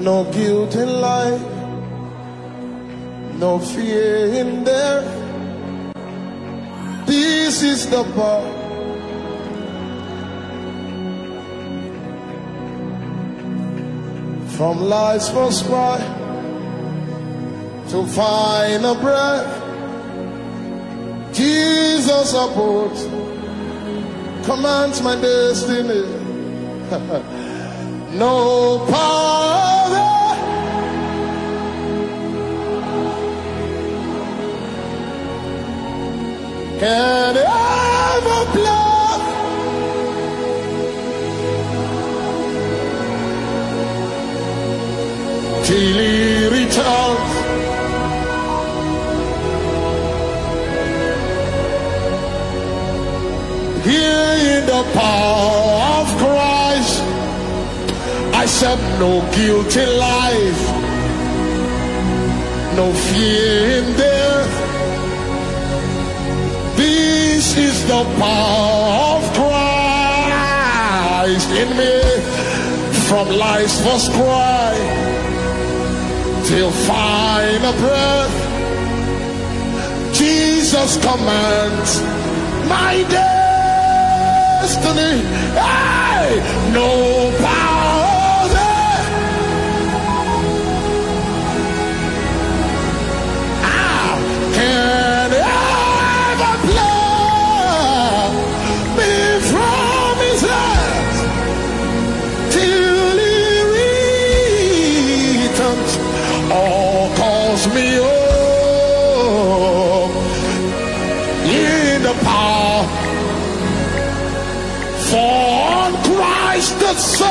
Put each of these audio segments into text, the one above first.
No guilt in life, no fear in there. This is the part. From life's first cry to find a breath, Jesus abode commands my destiny. no power. Can ever block. Till he returns. Here in the power Said no guilty life, no fear in death. This is the power of Christ in me, from life's first cry till final breath. Jesus commands my destiny. Hey, no power Christ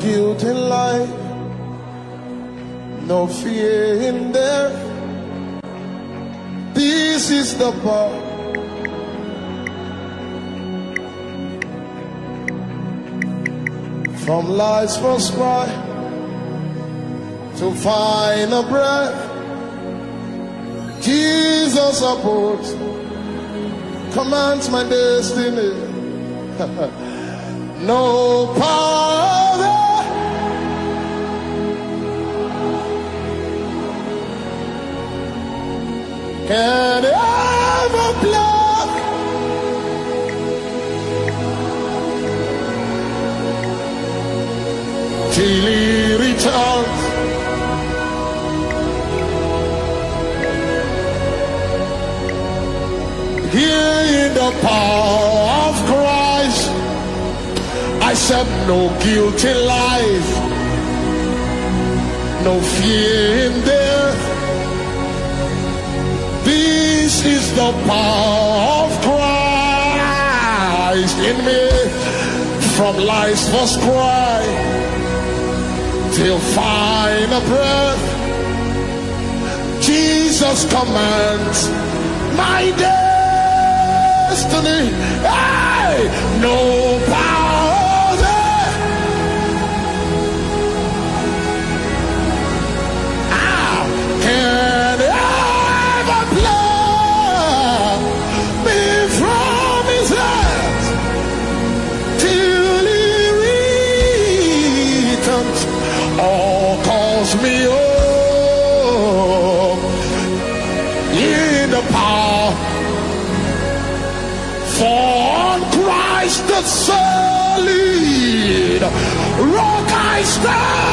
guilt in life, no fear in there. This is the part. From life's first cry to find a breath, Jesus abode commands my destiny. no power can ever block till he returns. Here in the power of Christ, I said no guilt in life, no fear in death. Is the power of Christ in me, from life's first cry till final breath. Jesus commands my destiny. Hey, no power rock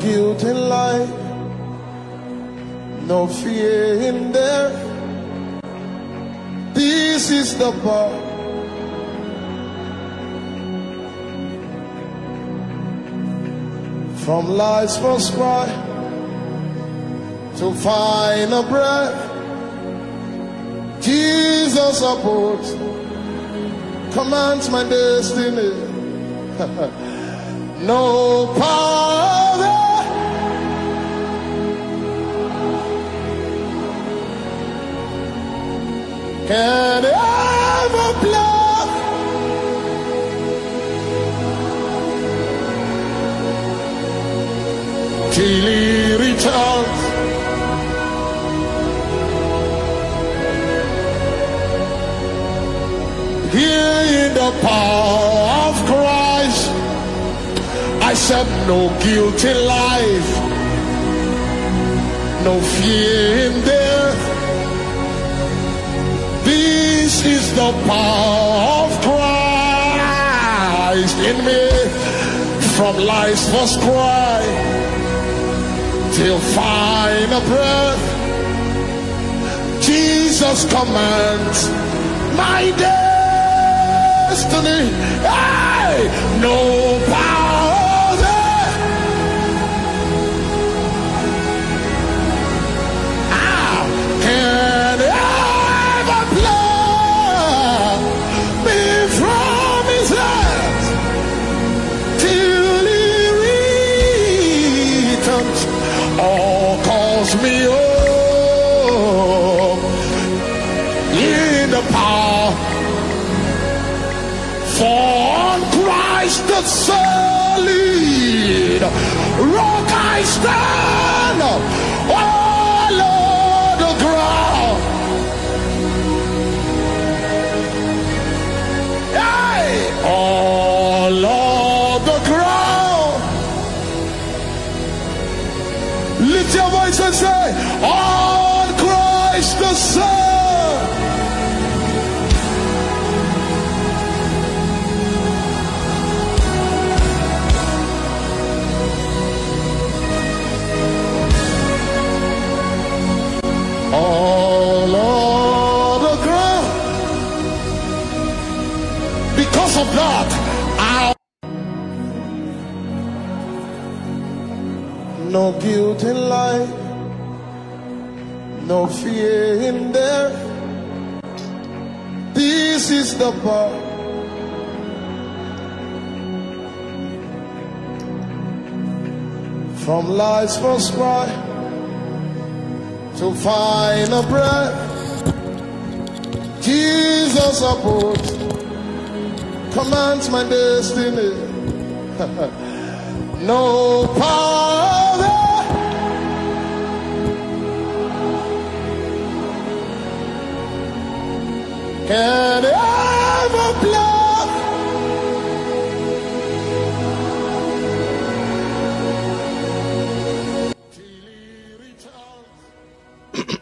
guilt in life, no fear in there. This is the part. From life's first cry to find a breath, Jesus supports, commands my destiny. no power can ever block till he returns. Here in the power of Christ, I said no guilty life, no fear in death. Power of Christ in me. From life's first cry till final breath. Jesus commands my destiny. Hey, no power 啊！No guilt in life, no fear in there. This is the part. From life's first cry to find a breath, Jesus supports, commands my destiny. no power can ever block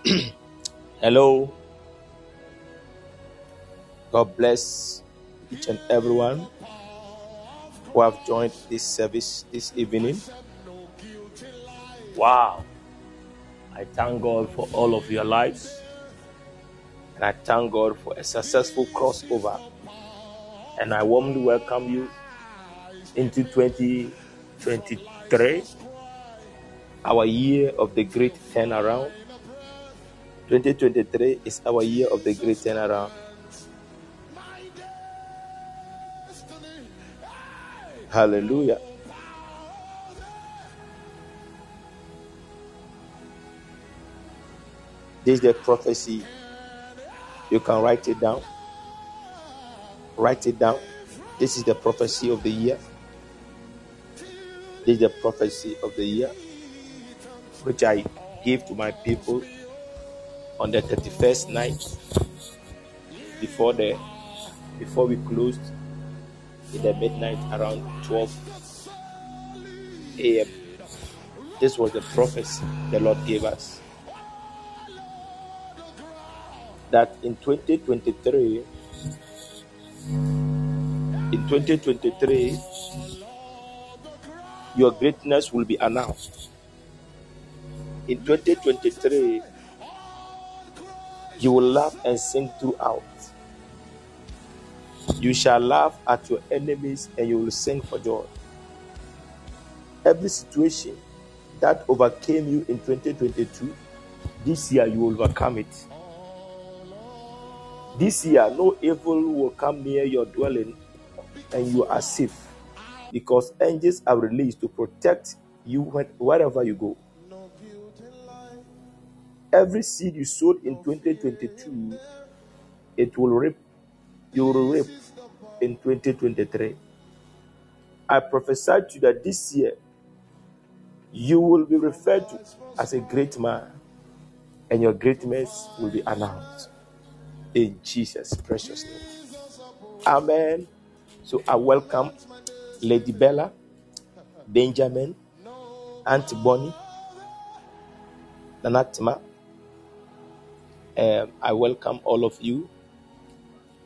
Hello. God bless each and everyone who have joined this service this evening. Wow. I thank God for all of your lives. And I thank God for a successful crossover. And I warmly welcome you into 2023, our year of the great turnaround. 2023 is our year of the great turnaround. Hallelujah. This is the prophecy. You can write it down. Write it down. This is the prophecy of the year. This is the prophecy of the year. which I give to my people on the 31st night before the before we closed in the midnight around 12 a.m. This was the prophecy the Lord gave us that in 2023 in 2023 your greatness will be announced in 2023 you will laugh and sing throughout you shall laugh at your enemies and you will sing for joy. Every situation that overcame you in 2022, this year you will overcome it. This year, no evil will come near your dwelling and you are safe because angels are released to protect you wherever you go. Every seed you sowed in 2022, it will reap you will reap in 2023. I prophesy to you that this year you will be referred to as a great man and your greatness will be announced in Jesus' precious name. Amen. So I welcome Lady Bella, Benjamin, Auntie Bonnie, Nanatima. Um, I welcome all of you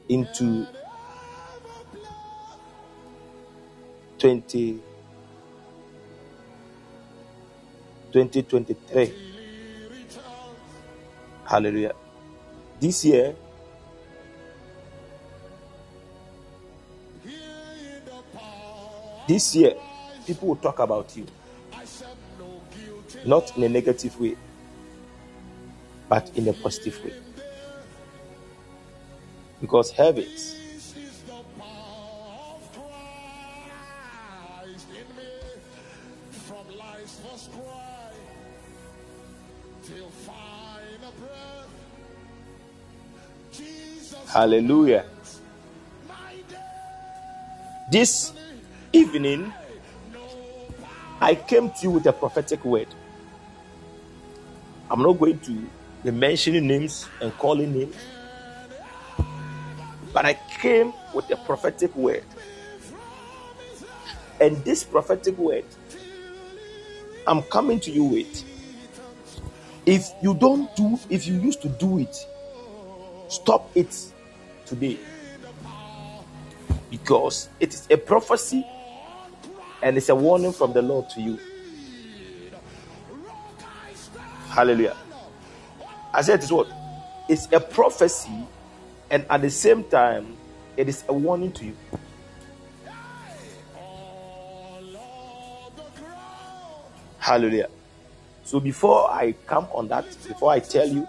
into 20, 2023. Hallelujah. This year, this year, people will talk about you. Not in a negative way, but in a positive way because habits Hallelujah. This evening, I came to you with a prophetic word. I'm not going to be mentioning names and calling names. But I came with a prophetic word. And this prophetic word, I'm coming to you with. If you don't do, if you used to do it, stop it today. Because it is a prophecy and it's a warning from the Lord to you. Hallelujah. I said it's what? It's a prophecy and at the same time, it is a warning to you. Hallelujah. So before I come on that, before I tell you,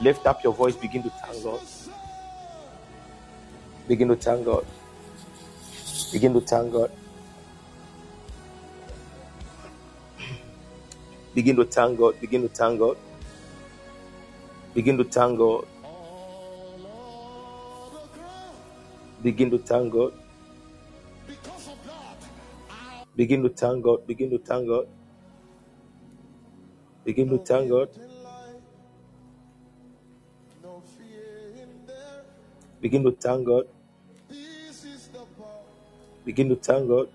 lift up your voice, begin to thank God. Begin to thank God. Begin to thank God. Begin to thank God. Begin to thank God. Begin to thank God. Begin to thank God. Begin to thank God. Begin to thank God. Begin to thank God. Begin to thank God. Begin to thank God.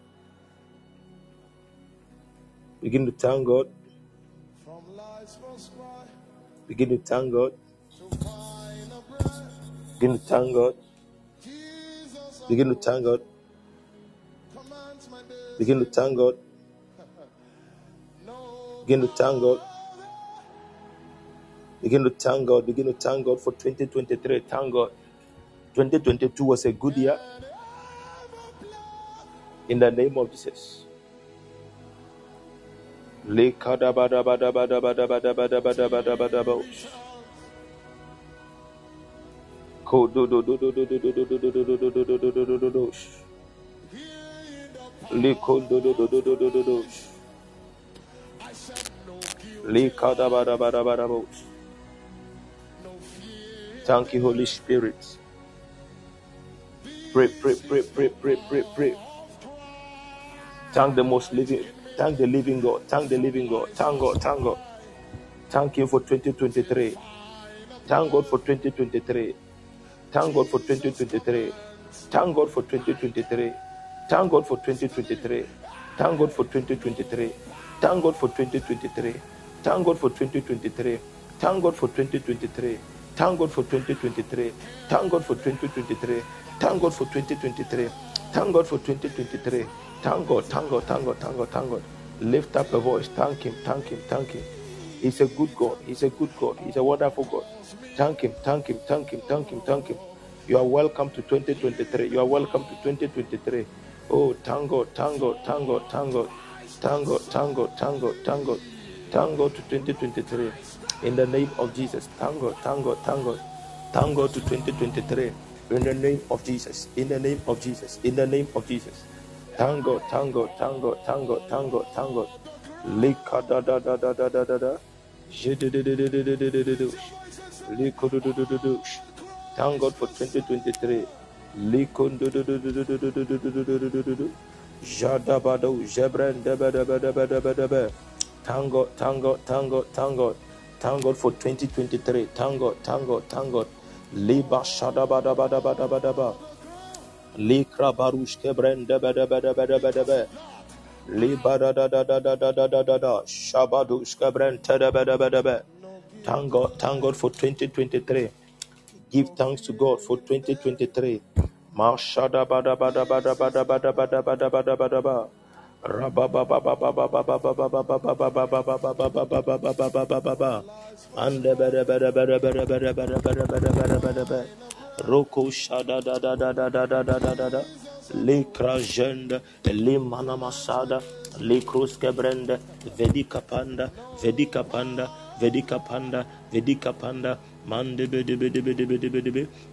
Begin to thank God. Begin to thank God. Begin to thank God. Begin to thank God. Begin to thank God. Begin to thank God. Begin to thank God. Begin to thank God for 2023. Thank God. 2022 was a good year. In the name of Jesus. Liko Thank you, the living, God, thank the living God, thank God, thank God. Thank Him for 2023. Thank God for 2023. Thank God for 2023. Thank God for 2023. Thank God for 2023. Thank God for 2023. Thank God for 2023. Thank God for 2023. Thank God for 2023. Thank God for 2023. Thank God for 2023. Thank God for 2023. Thank God for 2023. Thank God, thank God, thank God, thank God, thank God. Lift up a voice. Thank Him, thank Him, thank Him. He's a good God. He's a good God. He's a wonderful God. Thank Him, thank Him, thank Him, thank Him, thank Him. You are welcome to 2023. You are welcome to 2023. Oh, thank God, thank God, thank God, thank God to 2023. In the name of Jesus, thank God, thank God to 2023. In the name of Jesus, in the name of Jesus, in the name of Jesus. Thank God, thank God, thank God. Lika da da da da da da da da. Jididididididididididu. Likudududududu. Thank God for 2023. Likundudududududududududududududu. Jadabado, Jebren, debe, debe, debe, debe, debe. Thank God, thank God, thank God, thank God. Thank God for 2023. Thank God, thank God, thank God. Liba shadabadabadabadabadaba. Likra barush kebren debe, debe, debe, debe, debe. Liba da da da da da da da da da da. Shabadush kebren tedebe, debe, debe. Thank God, thank God for 2023. Give thanks to God for 2023. Mashada bada bada bada bada bada bada bada bada bada ba. Rababa Roko shada da da da da da da da da da da. Le krajende, le mana masada, le kruske brende, vedika panda, vedika panda, vedika panda, vedika panda, mande bede bede bede bede bede. Ashabada bada bada bada bada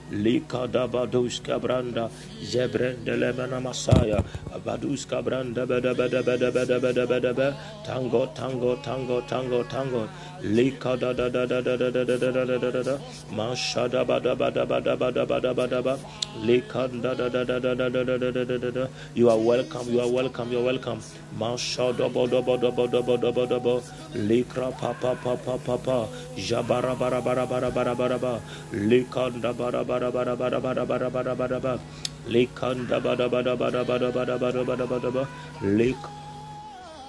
da da da da da da da da da. Le kruske brende bede bede bede bede. Le kronde bede bede bede bede bede bede bede bede. Le kodo do do do do do do do do do do. Jabranda bada bada bada bada bada ba. Manda bada bada bada bada bada bada bada bada bada bada bada. Lika da da da da da da da da da da da da. Lift up your voice and begin to pray. Lift up your voice and begin to pray. Lika da badus kabranda zebrende lemana masaya badus kabranda bada bada bada bada bada bada bada tango tango tango tango tango Lika da da da da da da da da da da da da da da mashada bada bada bada bada bada bada Lika da da da da da da da da da da da da you are welcome you are welcome you are welcome mashada bada bada bada bada bada bada Likra pa pa pa pa pa pa jabara bara bara bara bara bara bara Likanda bara bara bara bara bara bara bara bara bara Likanda bara bara bara bara bara bara bara bara bara Lik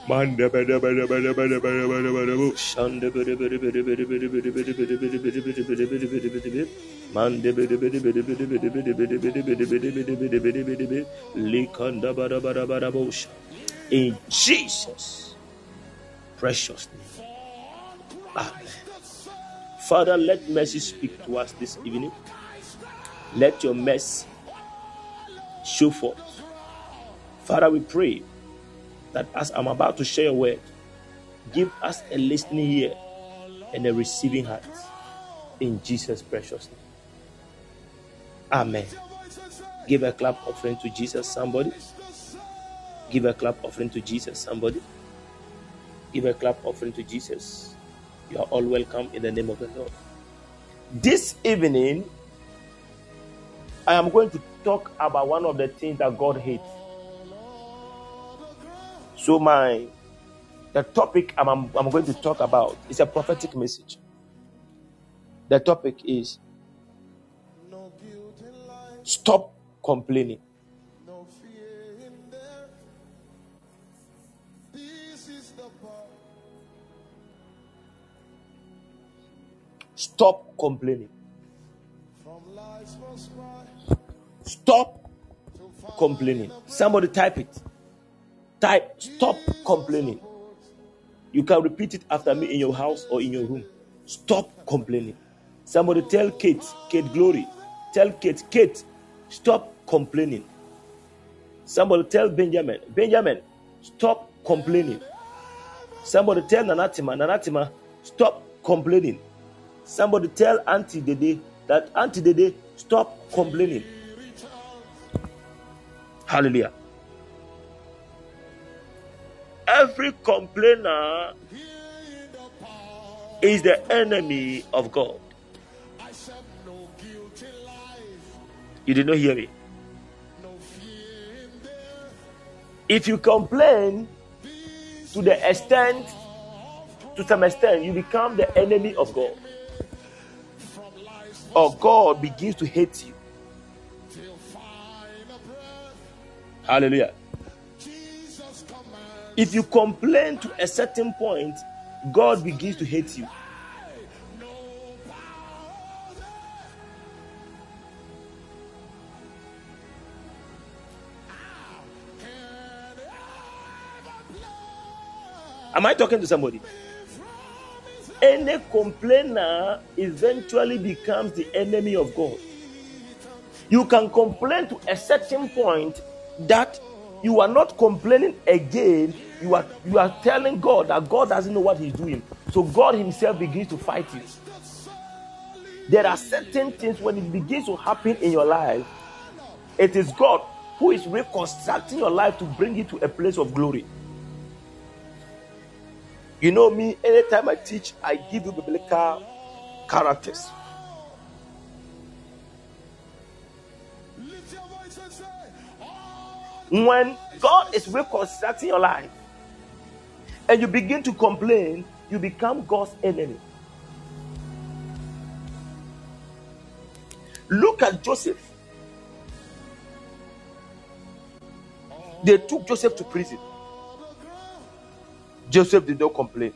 Manda bada bada bada bada bada bada bada bu Shanda bada bada bada bada bada bada bada bada bada bada bada bada bada bada bada bada Manda bada bada bada bada bada bada bada bada bada bada bada bada bada bada bada Likanda bada bu In Jesus precious name. Amen. Father, let mercy speak to us this evening. Let your mercy show forth. Father, we pray that as I'm about to share your word, give us a listening ear and a receiving heart. In Jesus' precious name. Amen. Give a clap offering to Jesus, somebody. Give a clap offering to Jesus, somebody. Give a clap offering to Jesus. You are all welcome in the name of the Lord. This evening, I am going to talk about one of the things that God hates. So, my the topic I'm, I'm going to talk about is a prophetic message. The topic is stop complaining. Stop complaining. Stop complaining. Somebody type it. Type stop complaining. You can repeat it after me in your house or in your room. Stop complaining. Somebody tell Kate, Kate Glory, tell Kate, Kate, stop complaining. Somebody tell Benjamin, Benjamin, stop complaining. Somebody tell Nanatima, Nanatima, stop complaining. Somebody tell Auntie Dede, that Auntie Dede, stop complaining. Hallelujah. Every complainer is the enemy of God. You did not hear me. If you complain to the extent, to some extent, you become the enemy of God. Or God begins to hate you. Hallelujah. If you complain to a certain point, God begins to hate you. Am I talking to somebody? Any complainer eventually becomes the enemy of God. You can complain to a certain point that you are not complaining again. You are you are telling God that God doesn't know what He's doing. So God Himself begins to fight it. There are certain things when it begins to happen in your life, it is God who is reconstructing your life to bring you to a place of glory. You know me, anytime I teach, I give you biblical characters. When God is reconstructing your life and you begin to complain, you become God's enemy. Look at Joseph. They took Joseph to prison. Joseph did not complain.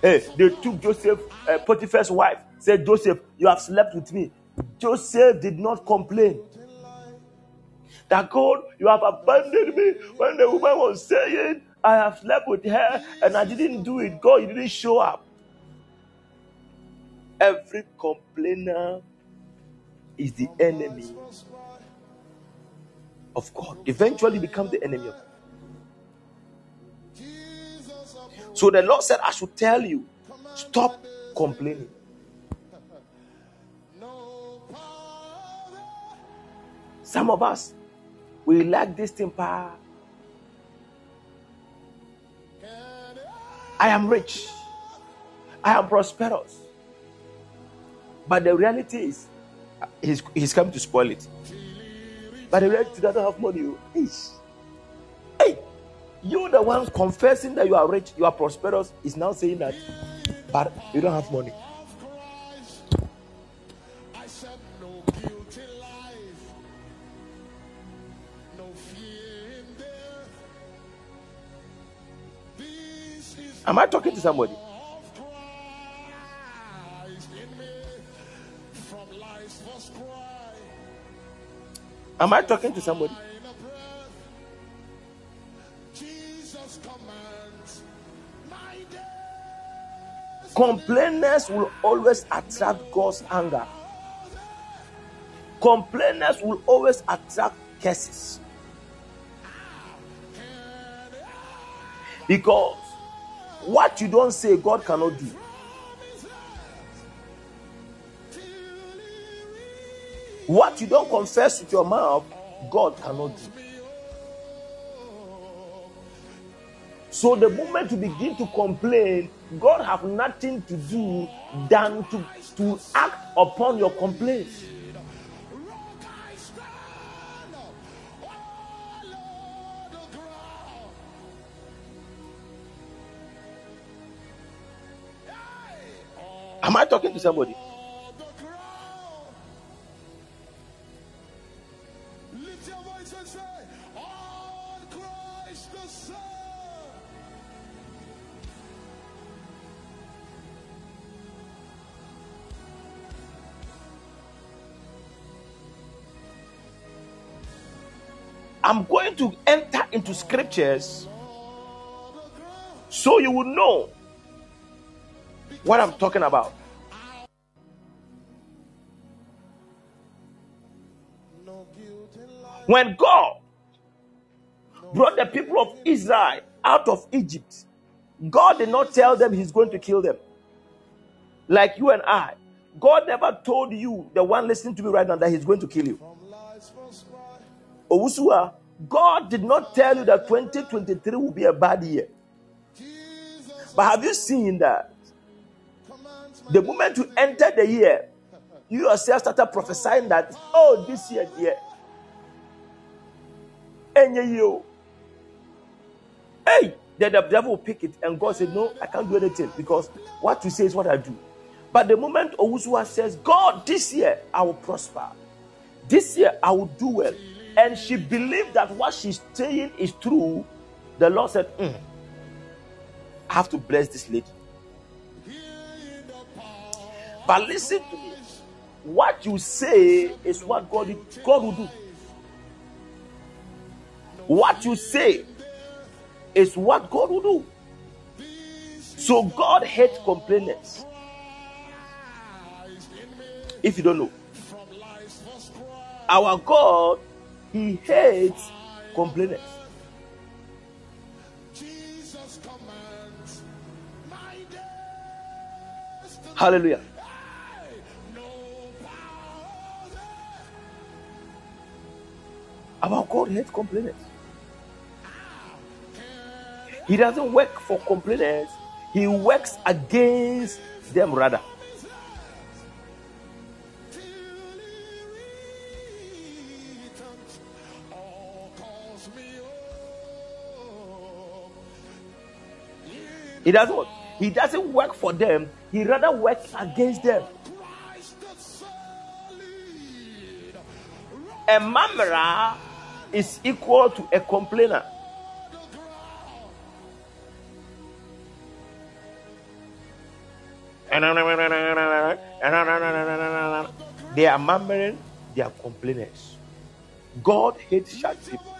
Hey, they took Joseph, uh, Potiphar's wife, said, Joseph, you have slept with me. Joseph did not complain. That God, you have abandoned me when the woman was saying, I have slept with her and I didn't do it. God, you didn't show up. Every complainer is the enemy of God. Eventually become the enemy of God. So the Lord said, I should tell you, stop complaining. Some of us, we lack this thing power. I am rich. I am prosperous. But the reality is, he's, he's come to spoil it. But the reality doesn't have money. Is hey, you the one confessing that you are rich, you are prosperous, is now saying that, but you don't have money. Am I talking to somebody? Am I talking to somebody? Complainers will always attract God's anger. Complainers will always attract curses. Because what you don't say, God cannot do. What you don't confess with your mouth, God cannot do. So the moment you begin to complain, God have nothing to do than to, to act upon your complaints. Am I talking to somebody? I'm going to enter into scriptures so you will know what I'm talking about. When God brought the people of Israel out of Egypt, God did not tell them He's going to kill them. Like you and I, God never told you, the one listening to me right now, that He's going to kill you. God did not tell you that 2023 will be a bad year. But have you seen that the moment you enter the year, you yourself started prophesying that, oh, this year, yeah. you. Hey, then the devil will pick it, and God said, No, I can't do anything because what you say is what I do. But the moment Owusua says, God, this year I will prosper, this year I will do well, and she believed that what she's saying is true, the Lord said, mm, I have to bless this lady. But listen to me. What you say is what God, God will do. What you say is what God will do. So God hates complainers. If you don't know, our God, He hates complainers. Hallelujah. Our God hates complainers. He doesn't work for complainers, he works against them rather. He doesn't he doesn't work for them, he rather works against them. A murmurer is equal to a complainer. They are murmuring, they are complainers. God hates such people.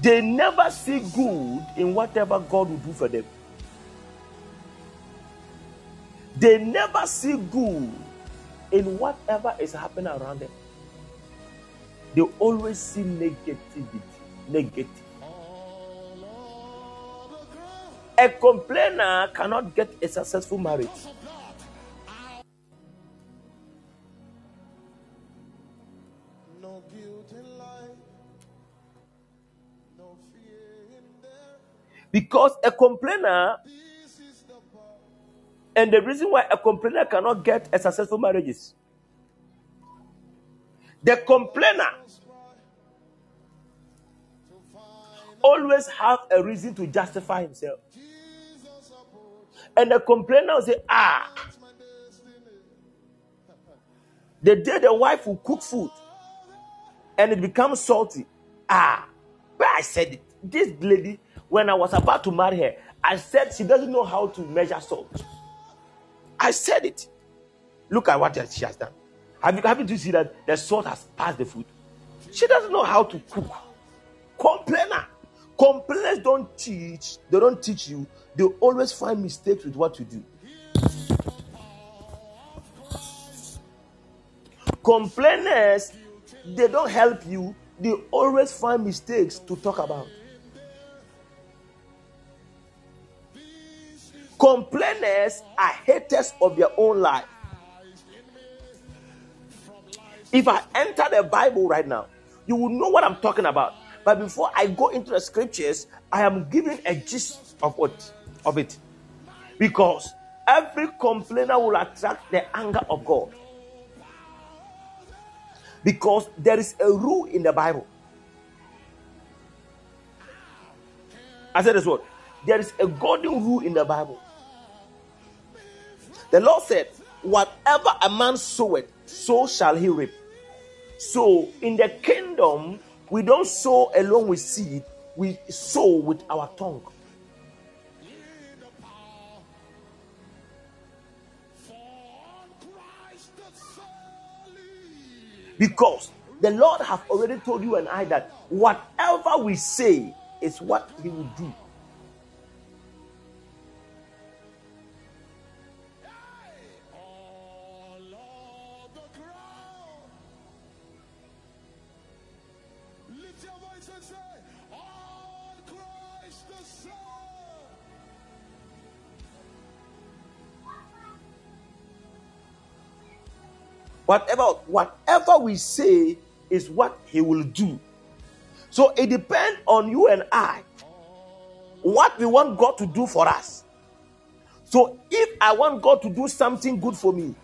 They never see good in whatever God will do for them. They never see good in whatever is happening around them. They always see negativity. Negative. A complainer cannot get a successful marriage. Because a complainer, and the reason why a complainer cannot get a successful marriage is the complainer always have a reason to justify himself. And the complainer will say, ah, the day the wife will cook food and it becomes salty, ah, but I said it. This lady, when I was about to marry her, I said she doesn't know how to measure salt. I said it. Look at what she has done. Have you haven't you seen that the salt has passed the food? She doesn't know how to cook. Complainer. Complainers don't teach, they don't teach you, they always find mistakes with what you do. Complainers, they don't help you, they always find mistakes to talk about. Complainers are haters of their own life. If I enter the Bible right now, you will know what I'm talking about. But before I go into the scriptures, I am giving a gist of what of it. Because every complainer will attract the anger of God. Because there is a rule in the Bible. I said this word. There is a golden rule in the Bible. The Lord said, Whatever a man soweth, so shall he reap. So in the kingdom, we don't sow along with seed, we sow with our tongue. Because the Lord has already told you and I that whatever we say is what He will do. Whatever, whatever we say is what he will do. So it depends on you and I what we want God to do for us. So if I want God to do something good for me,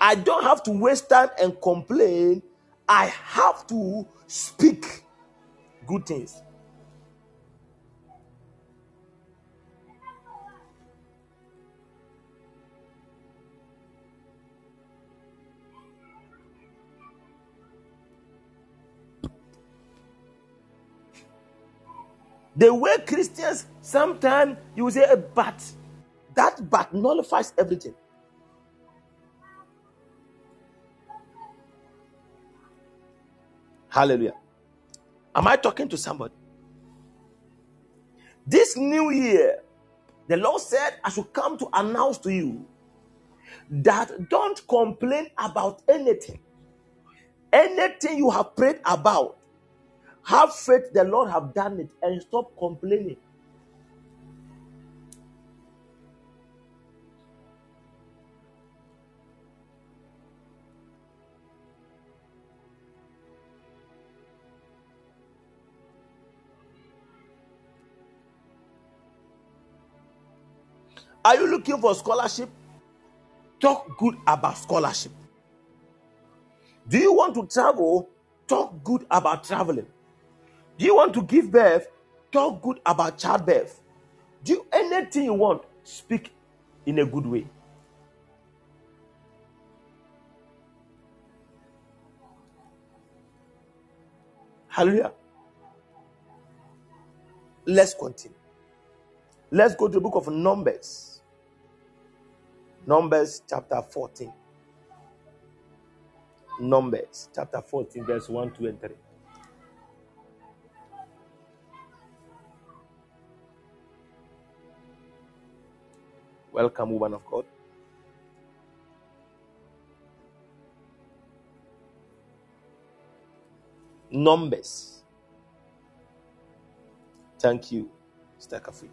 I don't have to waste time and complain. I have to speak good things. The way Christians sometimes you say, a but that but nullifies everything. Hallelujah. Am I talking to somebody? This new year, the Lord said, I should come to announce to you that don't complain about anything. Anything you have prayed about, have faith the Lord have done it and stop complaining. Are you looking for scholarship? Talk good about scholarship. Do you want to travel? Talk good about traveling. Do you want to give birth? Talk good about childbirth. Do anything you want, speak in a good way. Hallelujah. Let's continue. Let's go to the book of Numbers. Numbers chapter 14. Numbers chapter 14, verse 1, 2, and 3. Welcome, woman of God. Numbers. Thank you, Mr. Kafi.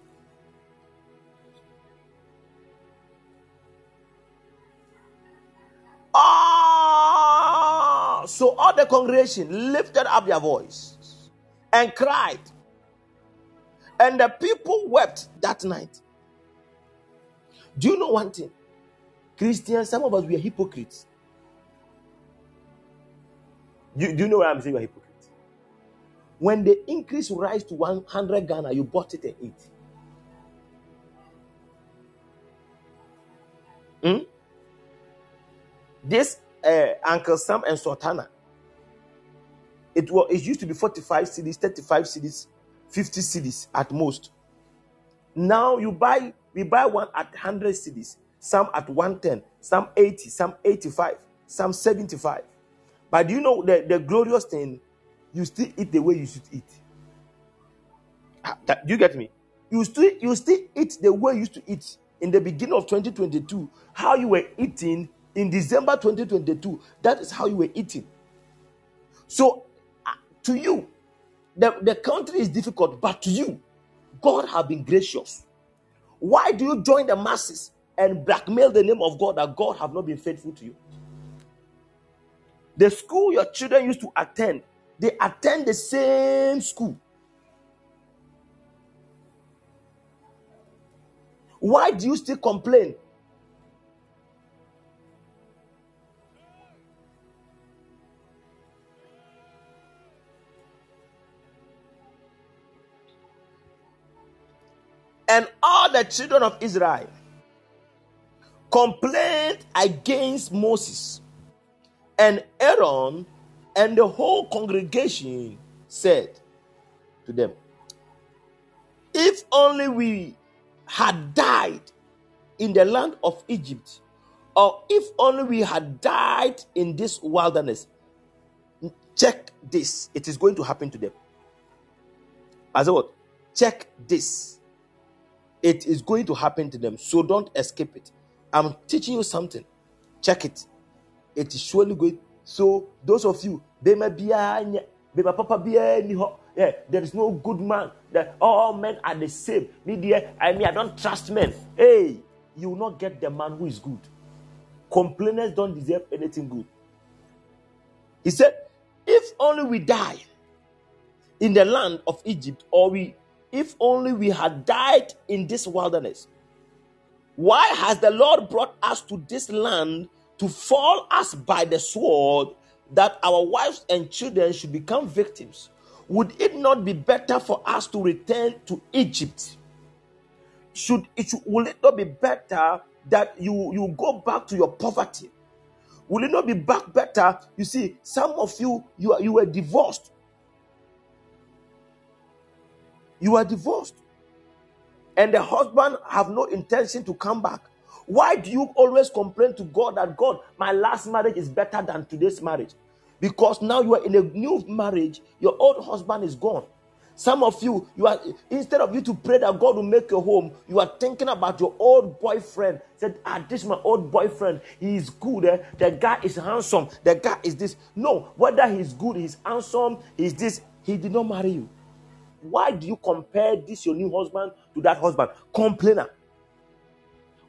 Ah! So all the congregation lifted up their voice and cried, and the people wept that night. Do you know one thing? Christians, some of us, we are hypocrites. Do, do you know what I'm saying? We're hypocrites. When the increase rise to 100 Ghana, you bought it and eat. Hmm? This uh, Uncle Sam and Sultana, it was it used to be 45 cedis, 35 cedis, 50 cedis at most. Now you buy we buy one at 100 cedis, some at 110, some 80, some 85, some 75. But you know the, the glorious thing? You still eat the way you should eat. Do you get me? You still you still eat the way you used to eat in the beginning of 2022. How you were eating in December 2022. That is how you were eating. So uh, to you, the, the country is difficult, but to you, God have been gracious. Why do you join the masses and blackmail the name of God that God have not been faithful to you? The school your children used to attend, they attend the same school. Why do you still complain? And all the children of Israel complained against Moses. And Aaron and the whole congregation said to them, If only we had died in the land of Egypt, or if only we had died in this wilderness. Check this. It is going to happen to them. As what? Check this. It is going to happen to them. So don't escape it. I'm teaching you something. Check it. It is surely going. So those of you, they may be papa yeah, there is no good man. That all men are the same. Me dear, I mean I don't trust men. Hey, you will not get the man who is good. Complainers don't deserve anything good. He said, If only we die in the land of Egypt, or we, if only we had died in this wilderness. Why has the Lord brought us to this land to fall us by the sword that our wives and children should become victims? Would it not be better for us to return to Egypt? Should it should, will it not be better that you you go back to your poverty? Will it not be back better? You see, some of you you are, you were divorced. You are divorced, and the husband have no intention to come back. Why do you always complain to God that God, my last marriage is better than today's marriage? Because now you are in a new marriage, your old husband is gone. Some of you, you are instead of you to pray that God will make your home, you are thinking about your old boyfriend. Said, ah, this is my old boyfriend. He is good. Eh? The guy is handsome. The guy is this. No, whether he's good, he's handsome, he's this. He did not marry you. Why do you compare this your new husband to that husband? Complainer.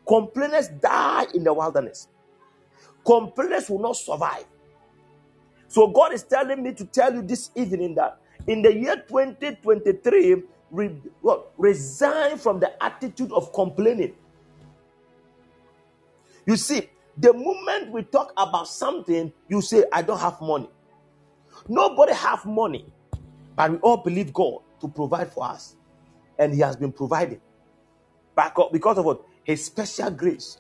Complainers die in the wilderness. Complainers will not survive. So God is telling me to tell you this evening that in the year 2023, re, resign from the attitude of complaining. You see, the moment we talk about something, you say, I don't have money. Nobody have money, but we all believe God to provide for us. And He has been providing. Because of what? His special grace.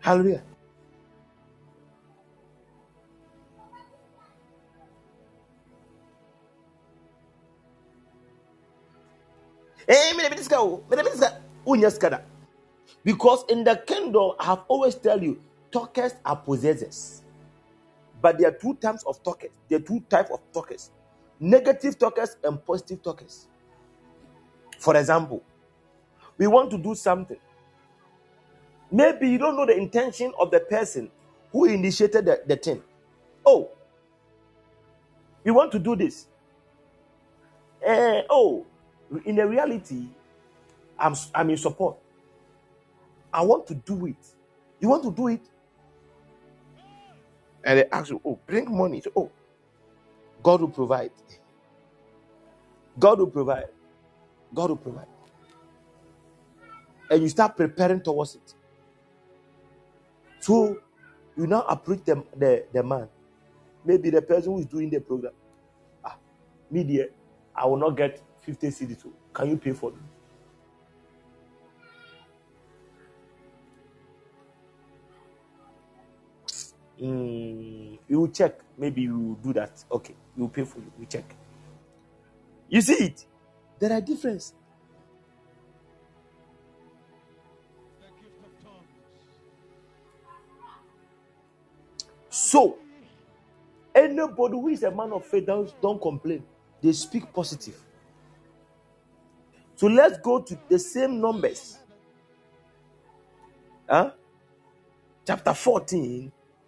Hallelujah. Because in the kingdom, I have always tell you, talkers are possessors. But there are two types of talkers. There are two types of talkers: negative talkers and positive talkers. For example, we want to do something. Maybe you don't know the intention of the person who initiated the, the thing. Oh, we want to do this. Uh, oh, in the reality, I'm, I'm in support. I want to do it. You want to do it? And they ask you, oh, bring money. So, oh, God will provide. God will provide. God will provide. And you start preparing towards it. So you now approach the, the, the man. Maybe the person who is doing the program. Ah, I will not get 50 cedis. Can you pay for it? Mm, you will check. Maybe you will do that. Okay, will pay for you. We check. You see it? There are differences. So, anybody who is a man of faith, don't, don't complain. They speak positive. So let's go to the same numbers. Huh? Chapter 14,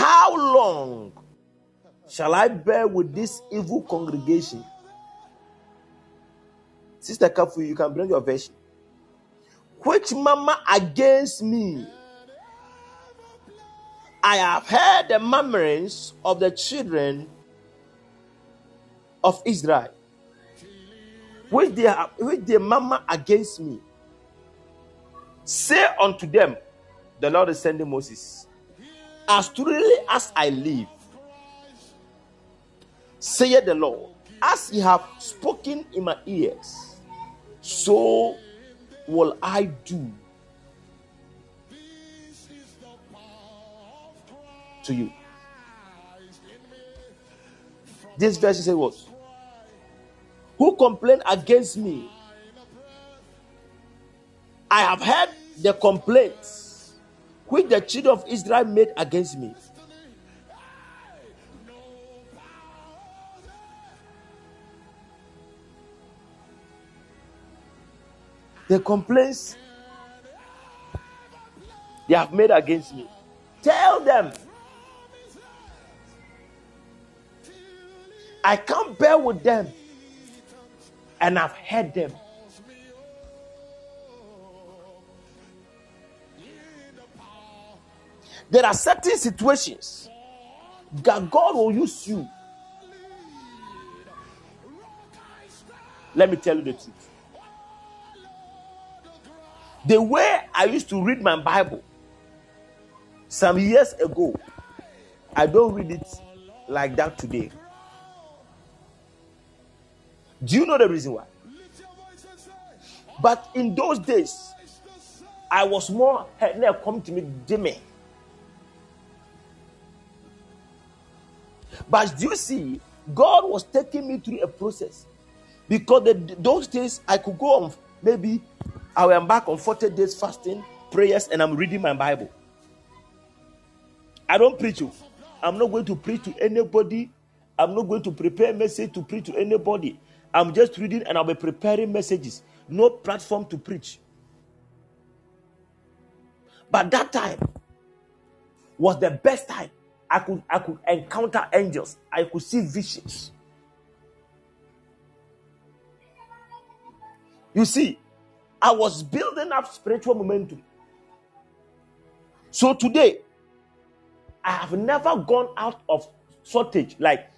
How long shall I bear with this evil congregation? Sister Kafu, you can bring your version. Which mama against me? I have heard the murmurings of the children of Israel, which they, have, which they murmur against me. Say unto them, the Lord is sending Moses, as truly as I live, saith the Lord, as ye have spoken in my ears, so will I do to you? This verse says what? Who complain against me? I have heard the complaints which the children of Israel made against me. The complaints they have made against me. Tell them I can't bear with them, and I've heard them. There are certain situations that God will use you. Let me tell you the truth. The way I used to read my Bible some years ago, I don't read it like that today. Do you know the reason why? But in those days, I was more come to me, Jimmy. But do you see, God was taking me through a process because the, those days I could go on maybe I will embark on 40 days fasting, prayers, and I'm reading my Bible. I don't preach you. I'm not going to preach to anybody. I'm not going to prepare message to preach to anybody. I'm just reading and I'll be preparing messages. No platform to preach. But that time was the best time. I could I could encounter angels. I could see visions. You see, I was building up spiritual momentum. So today, I have never gone out of shortage. Like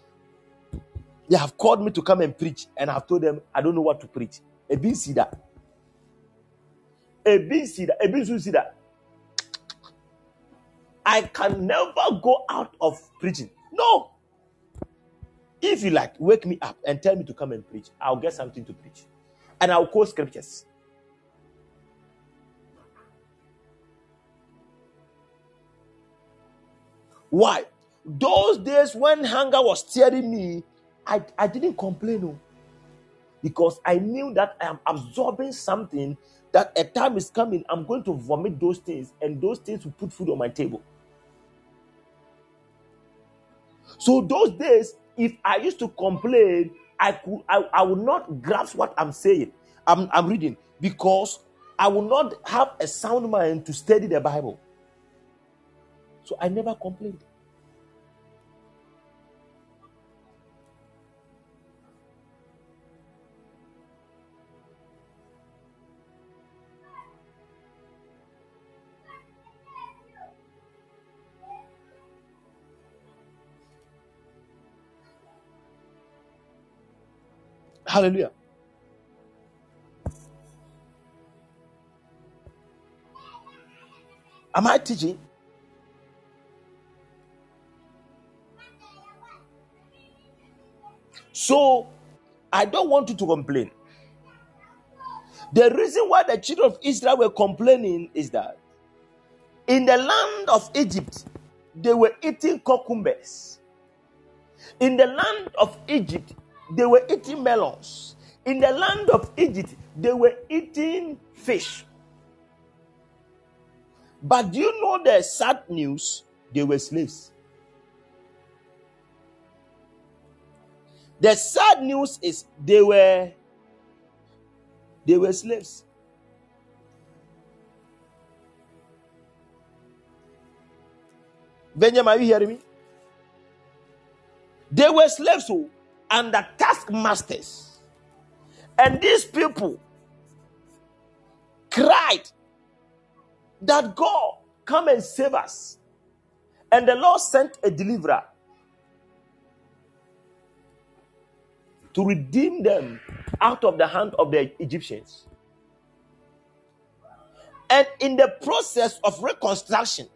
they have called me to come and preach, and I've told them I don't know what to preach. A bin see that. A bin see that. A bin see that. I can never go out of preaching. No. If you like, wake me up and tell me to come and preach. I'll get something to preach. And I'll quote scriptures. Why? Those days when hunger was tearing me, I, I didn't complain. No. Because I knew that I am absorbing something that a time is coming, I'm going to vomit those things, and those things will put food on my table. So those days, if I used to complain, I could I, I would not grasp what I'm saying. I'm, I'm reading because I will not have a sound mind to study the Bible. So I never complained. Hallelujah. Am I teaching? So I don't want you to complain. The reason why the children of Israel were complaining is that in the land of Egypt, they were eating cucumbers. In the land of Egypt, they were eating melons. In the land of Egypt, they were eating fish. But do you know the sad news? They were slaves. The sad news is they were they were slaves. Benjamin, are you hearing me? They were slaves who under taskmasters. And these people cried that God come and save us. And the Lord sent a deliverer to redeem them out of the hand of the Egyptians. And in the process of reconstruction,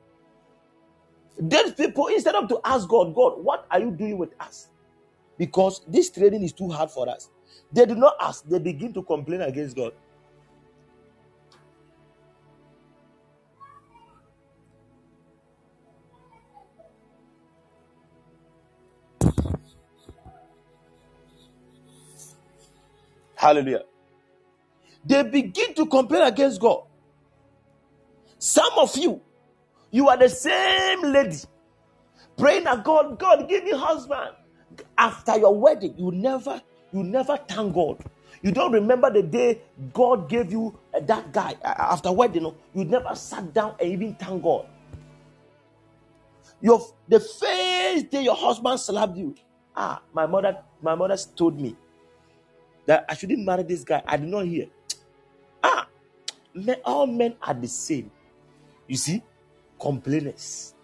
these people, instead of to ask God, God, what are you doing with us? because this trading is too hard for us. They do not ask, they begin to complain against God. Hallelujah. They begin to complain against God. Some of you, you are the same lady praying that God, God, give me husband. After your wedding, you never, you never thank God. You don't remember the day God gave you uh, that guy uh, after wedding. You, never sat down and even thank God. Your the first day your husband slapped you. Ah, my mother, my mother told me that I shouldn't marry this guy. I did not hear. Ah, men, all men are the same. You see, complainers.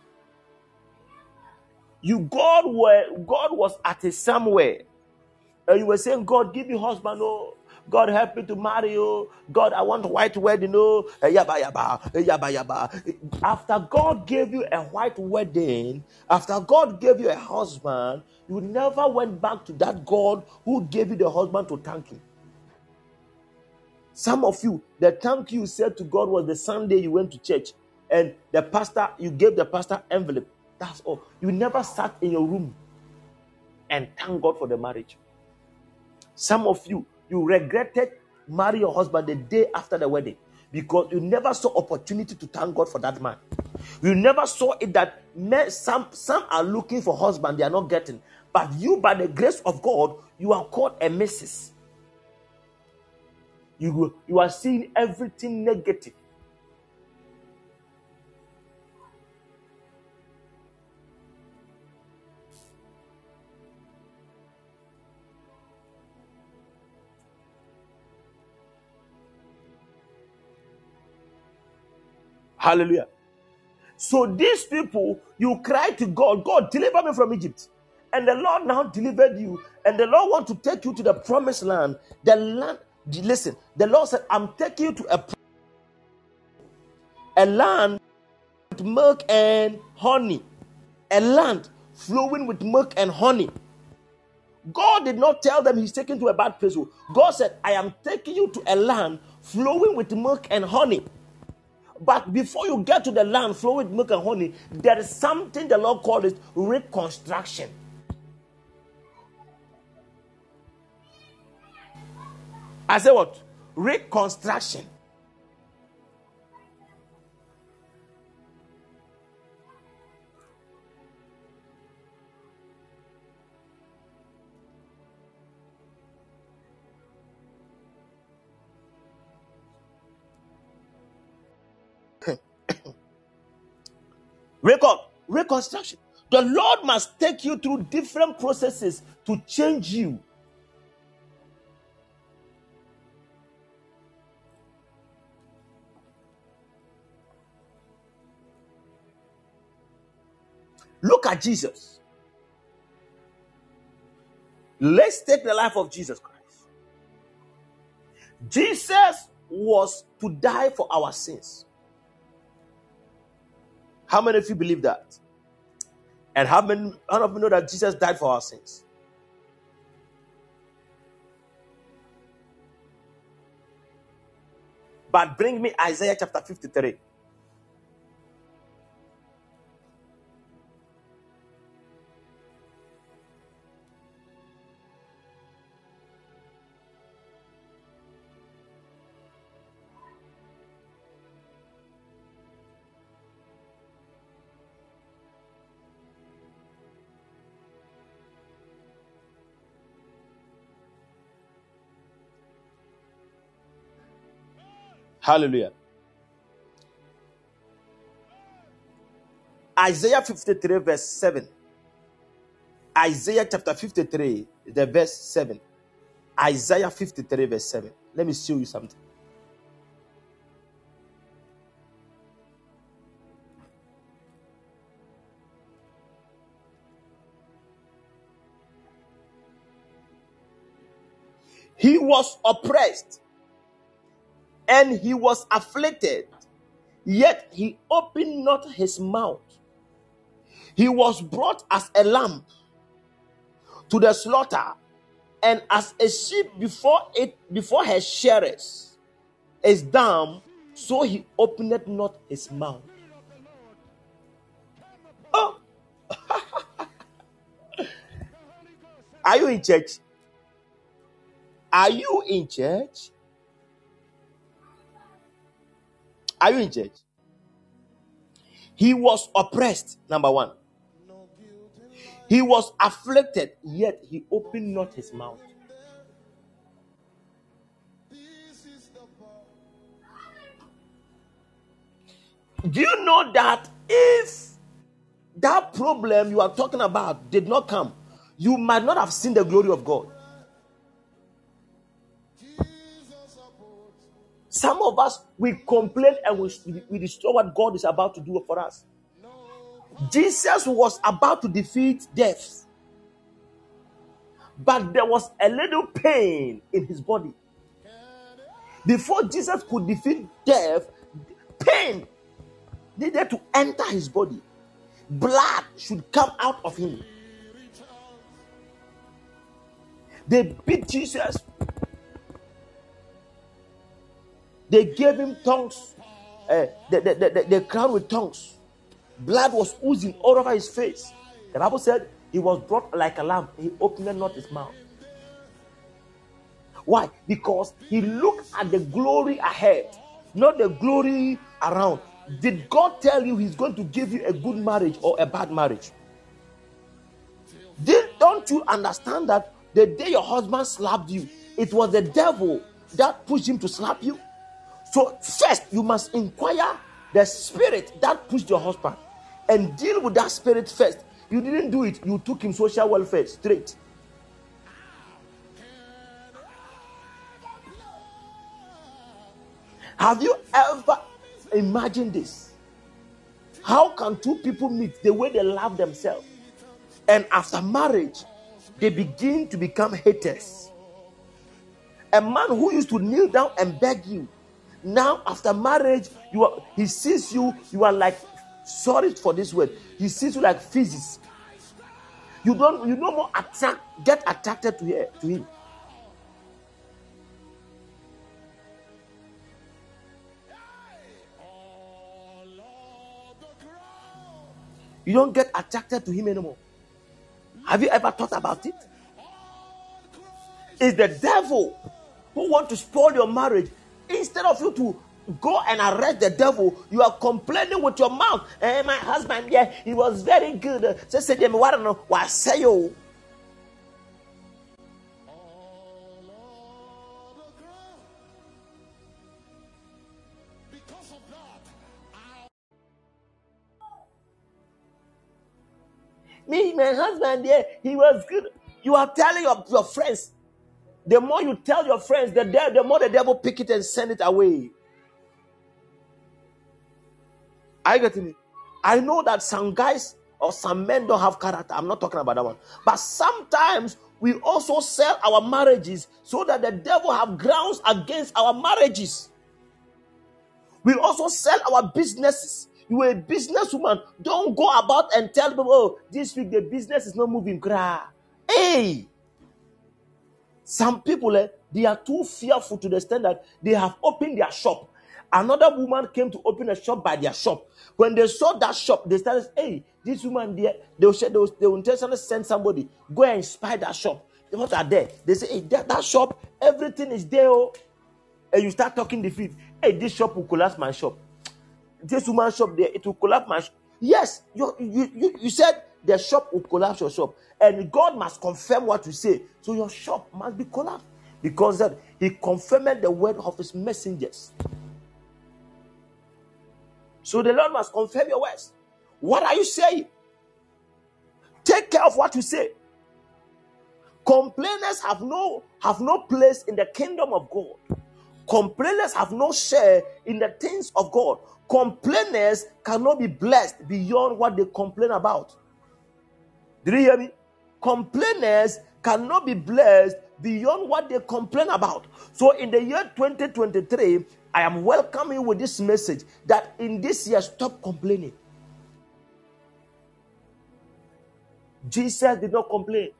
You God were God was at a somewhere, and you were saying, God, give me husband, oh. God help me to marry you. God, I want white wedding. Oh, eh, yaba yaba, eh, yaba yaba. After God gave you a white wedding, after God gave you a husband, you never went back to that God who gave you the husband to thank him. Some of you, the thank you said to God was the Sunday you went to church, and the pastor, you gave the pastor envelope. That's all. You never sat in your room and thank God for the marriage. Some of you, you regretted marry your husband the day after the wedding because you never saw opportunity to thank God for that man. You never saw it that men, some some are looking for husband they are not getting, but you by the grace of God you are called a Mrs. You you are seeing everything negative. Hallelujah. So these people, you cry to God, God, deliver me from Egypt. And the Lord now delivered you. And the Lord want to take you to the promised land. The land, listen, the Lord said, I'm taking you to a, a land with milk and honey. A land flowing with milk and honey. God did not tell them he's taking to a bad place. God said, I am taking you to a land flowing with milk and honey. But before you get to the land flowing with milk and honey, there is something the Lord called it reconstruction. I say what? Reconstruction. Recon- reconstruction. The Lord must take you through different processes to change you. Look at Jesus. Let's take the life of Jesus Christ. Jesus was to die for our sins. How many of you believe that? And how many, how many of you know that Jesus died for our sins? But bring me Isaiah chapter 53. Hallelujah. Isaiah 53, verse 7. Isaiah chapter 53, the verse 7. Isaiah 53, verse 7. Let me show you something. He was oppressed and he was afflicted, yet he opened not his mouth. He was brought as a lamb to the slaughter, and as a sheep before it before her shearers is dumb, so he opened not his mouth. Oh, are you in church? Are you in church? Are you in church? He was oppressed, number one. He was afflicted, yet he opened not his mouth. Do you know that if that problem you are talking about did not come, you might not have seen the glory of God? Some of us, we complain and we, we destroy what God is about to do for us. Jesus was about to defeat death, but there was a little pain in his body. Before Jesus could defeat death, pain needed to enter his body. Blood should come out of him. They beat Jesus They gave him tongues, uh, the, the, the, the crown with tongues. Blood was oozing all over his face. The Bible said he was brought like a lamb. He opened not his mouth. Why? Because he looked at the glory ahead, not the glory around. Did God tell you He's going to give you a good marriage or a bad marriage? Did, don't you understand that the day your husband slapped you, it was the devil that pushed him to slap you? So, first, you must inquire the spirit that pushed your husband and deal with that spirit first. You didn't do it, you took him social welfare straight. Have you ever imagined this? How can two people meet the way they love themselves? And after marriage, they begin to become haters. A man who used to kneel down and beg you now, after marriage, you are he sees you, you are like sorry for this word. He sees you like physics. You don't you no more attract get attracted to, to him. You don't get attracted to him anymore. Have you ever thought about it? It's the devil who want to spoil your marriage Instead of you to go and arrest the devil, you are complaining with your mouth. Hey, my husband, yeah, he was very good. So say them what no what say you. Me, my husband, yeah, he was good. You are telling your, your friends, the more you tell your friends, the, de- the more the devil pick it and send it away. I get me. I know that some guys or some men don't have character. I'm not talking about that one. But sometimes we also sell our marriages so that the devil have grounds against our marriages. We also sell our businesses. You are a businesswoman. Don't go about and tell people, oh, this week the business is not moving. Hey, some people, eh, they are too fearful to the extent that they have opened their shop. Another woman came to open a shop by their shop. When they saw that shop, they started, hey, this woman there, they will, they will, they will intentionally send somebody, go and spy that shop. What are there? They say, hey, that, that shop, everything is there. Oh. And you start talking the feet. Hey, this shop will collapse my shop. This woman shop there, it will collapse my shop. Yes, you, you, you, you said the shop will collapse your shop. And God must confirm what you say. So your shop must be collapsed. Because that he confirmed the word of his messengers. So the Lord must confirm your words. What are you saying? Take care of what you say. Complainers have no have no place in the kingdom of God. Complainers have no share in the things of God. Complainers cannot be blessed beyond what they complain about. Did you hear me? Complainers cannot be blessed beyond what they complain about. So, in the year 2023, I am welcoming with this message that in this year, stop complaining. Jesus did not complain.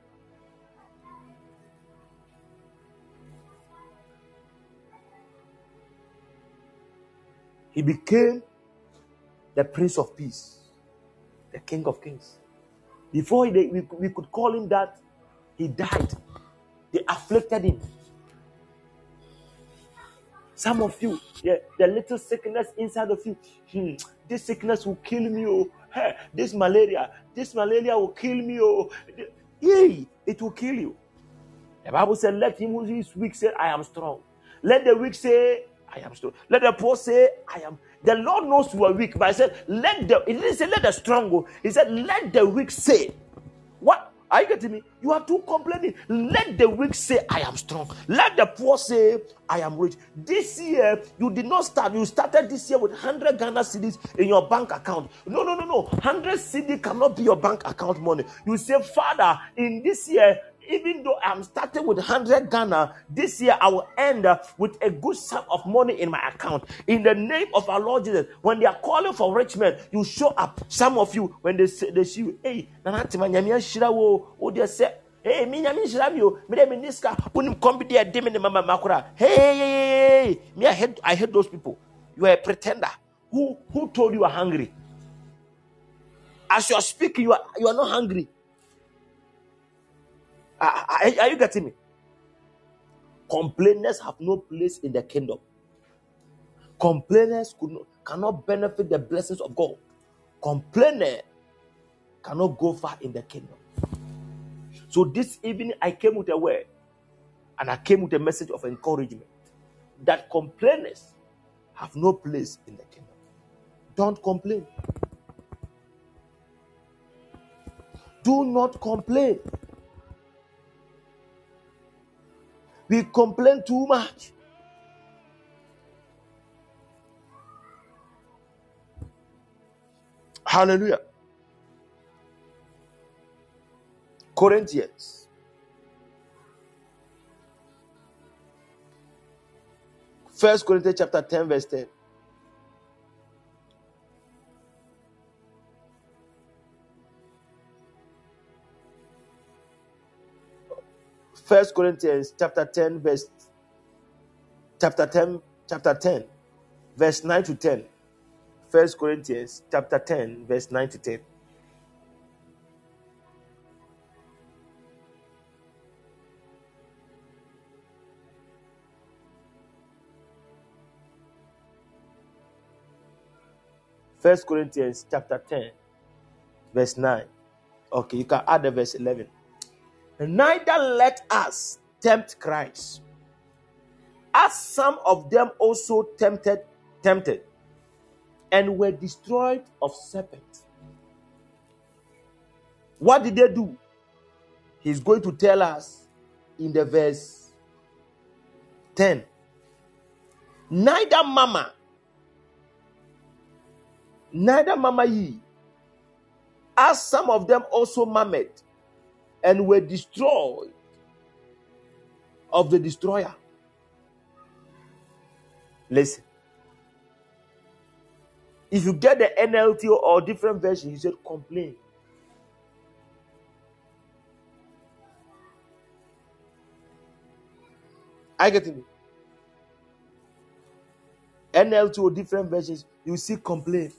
He became the Prince of Peace, the King of Kings. Before he, we, we could call him that, he died. They afflicted him. Some of you, yeah, the little sickness inside of you, hmm, this sickness will kill me. Oh, hey, this malaria, this malaria will kill me. Oh, yay, it will kill you. The Bible said, Let him who is weak say, I am strong. Let the weak say, I am strong. Let the poor say, I am. The Lord knows you are weak, but I said, Let the, he didn't say, Let the strong go. He said, Let the weak say, What? Are you getting me? You are too complaining. Let the weak say, I am strong. Let the poor say, I am rich. This year, you did not start. You started this year with 100 Ghana cedis in your bank account. No, no, no, no. 100 cedi cannot be your bank account money. You say, Father, in this year, even though I'm starting with 100 Ghana, this year I will end uh, with a good sum of money in my account. In the name of our Lord Jesus, when they are calling for rich men, you show up. Some of you, when they say, they see you, hey, Nanatima Nyamia Shirawo, oh, they say, hey, me Nyami Shiramio, me de Miniska, unim kombi de demon mama makura. Hey, me I hate I hate those people. You are a pretender. Who who told you are hungry? As you are speaking, you are you are not hungry. Are, are, you getting me? Complainers have no place in the kingdom. Complainers could not, cannot benefit the blessings of God. Complainer cannot go far in the kingdom. So this evening I came with a word and I came with a message of encouragement that complainers have no place in the kingdom. Don't complain. Do not complain. We complain too much. Hallelujah. Corinthians. First Corinthians chapter 10, verse 10. First Corinthians chapter 10, verse chapter 10, chapter 10, verse 9 to 10. First Corinthians chapter 10, verse 9 to 10. First Corinthians chapter 10, verse 9. Okay, you can add the verse 11. Neither let us tempt Christ, as some of them also tempted, tempted, and were destroyed of serpents. What did they do? He's going to tell us in the verse 10. Neither mama, neither mama ye, as some of them also murmured and were destroyed of the destroyer. Listen. If you get the NLT or different version, he said complain. I get it. NLT or different versions, you see complain.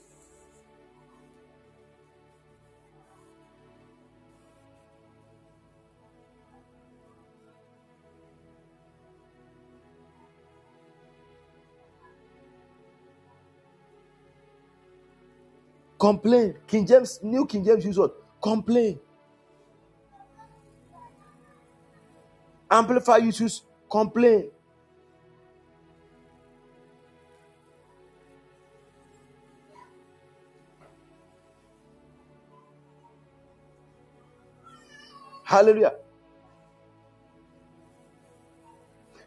Complain. King James, New King James use what? Complain. Amplify uses complain. Hallelujah.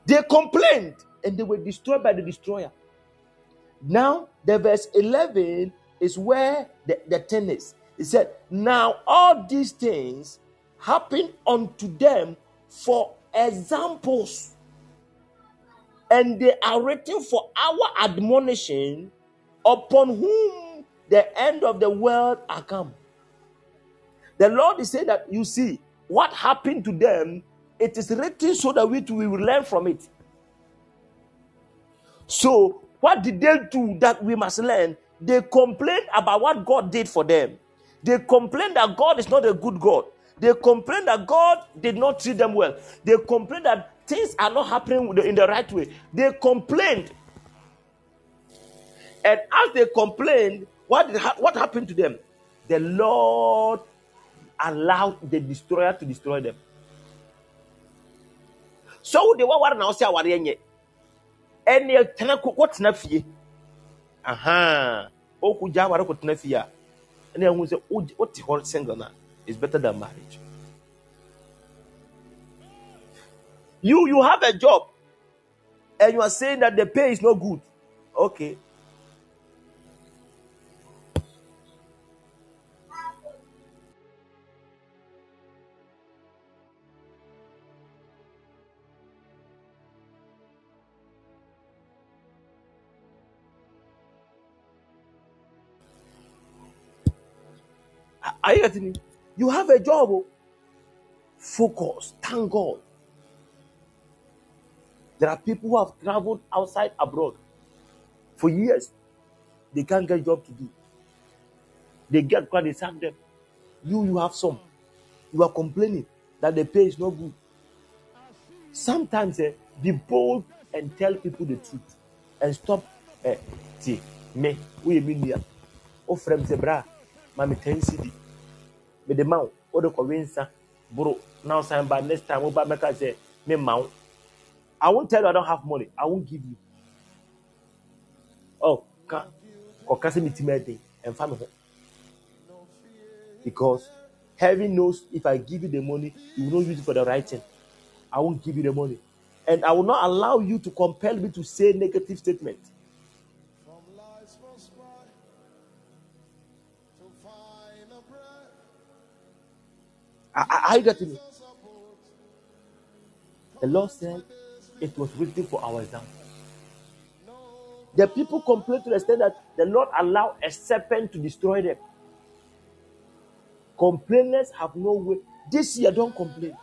They complained and they were destroyed by the destroyer. Now, the verse 11 is where the, the thing is. He said, Now all these things happen unto them for examples, and they are written for our admonition, upon whom the end of the world are come. The Lord is saying that you see what happened to them, it is written so that we, we will learn from it. So, what did they do that we must learn? They complain about what God did for them. They complain that God is not a good God. They complain that God did not treat them well. They complain that things are not happening in the right way. They complained And as they complained, what, ha- what happened to them? The Lord allowed the destroyer to destroy them. So they were now say what any what na fie. Aha. O ku ja ware ko tena fie a. And then we say what single na is better than marriage. You you have a job and you are saying that the pay is not good. Okay. Are you getting me? You have a job. Oh. Focus. Thank God. There are people who have traveled outside abroad for years. They can't get a job to do. They get what they sack them. You, you have some. You are complaining that the pay is not good. Sometimes eh, be bold and tell people the truth and stop. Eh, see, me, we mean here. Oh, from zebra, mommy ten city. Me the mount, or the Corinsa, bro. Now, sign by next time, Oba Meka say, me mount. I won't tell you I don't have money. I won't give you. Oh, can, or me timid and family. Because heaven knows if I give you the money, you will not use it for the right thing. I won't give you the money. And I will not allow you to compel me to say negative statement. I, I, I got me. The Lord said it was written for our example. The people complain to the extent that the Lord allowed a serpent to destroy them. Complainers have no way. This year, don't complain.